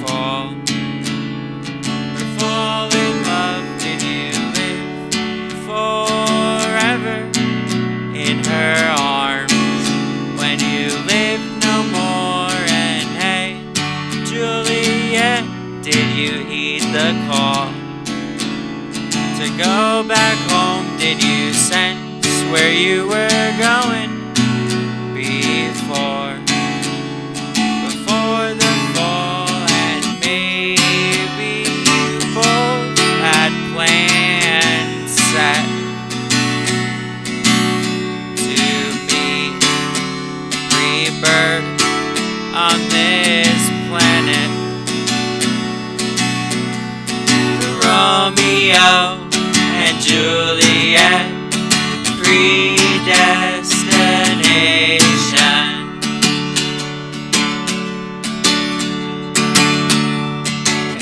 fall or fall in love? Did you live forever in her arms when you live no more? And hey, Juliet, did you heed the call to go back home? Did you sense where you were going? Romeo and Juliet predestination.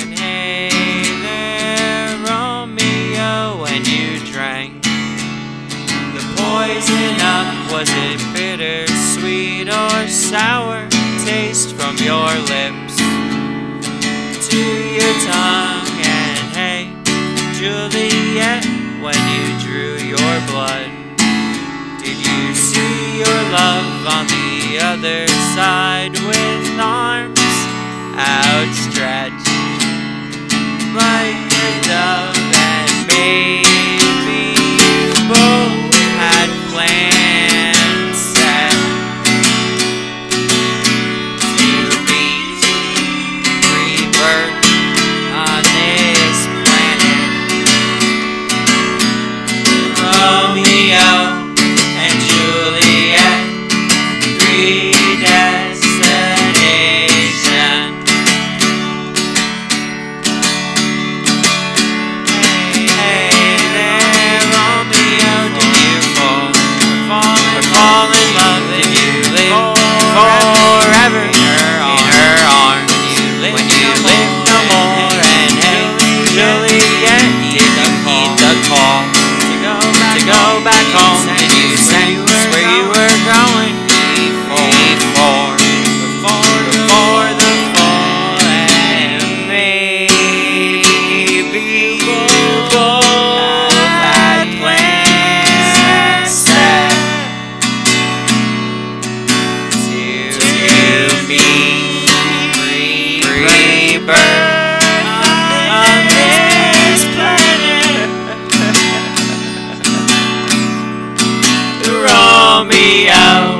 And hey there, Romeo, when you drank the poison up, was it bitter, sweet, or sour? Taste from your lips to your tongue. Juliet, when you drew your blood? Did you see your love on the other side with arms? Romeo.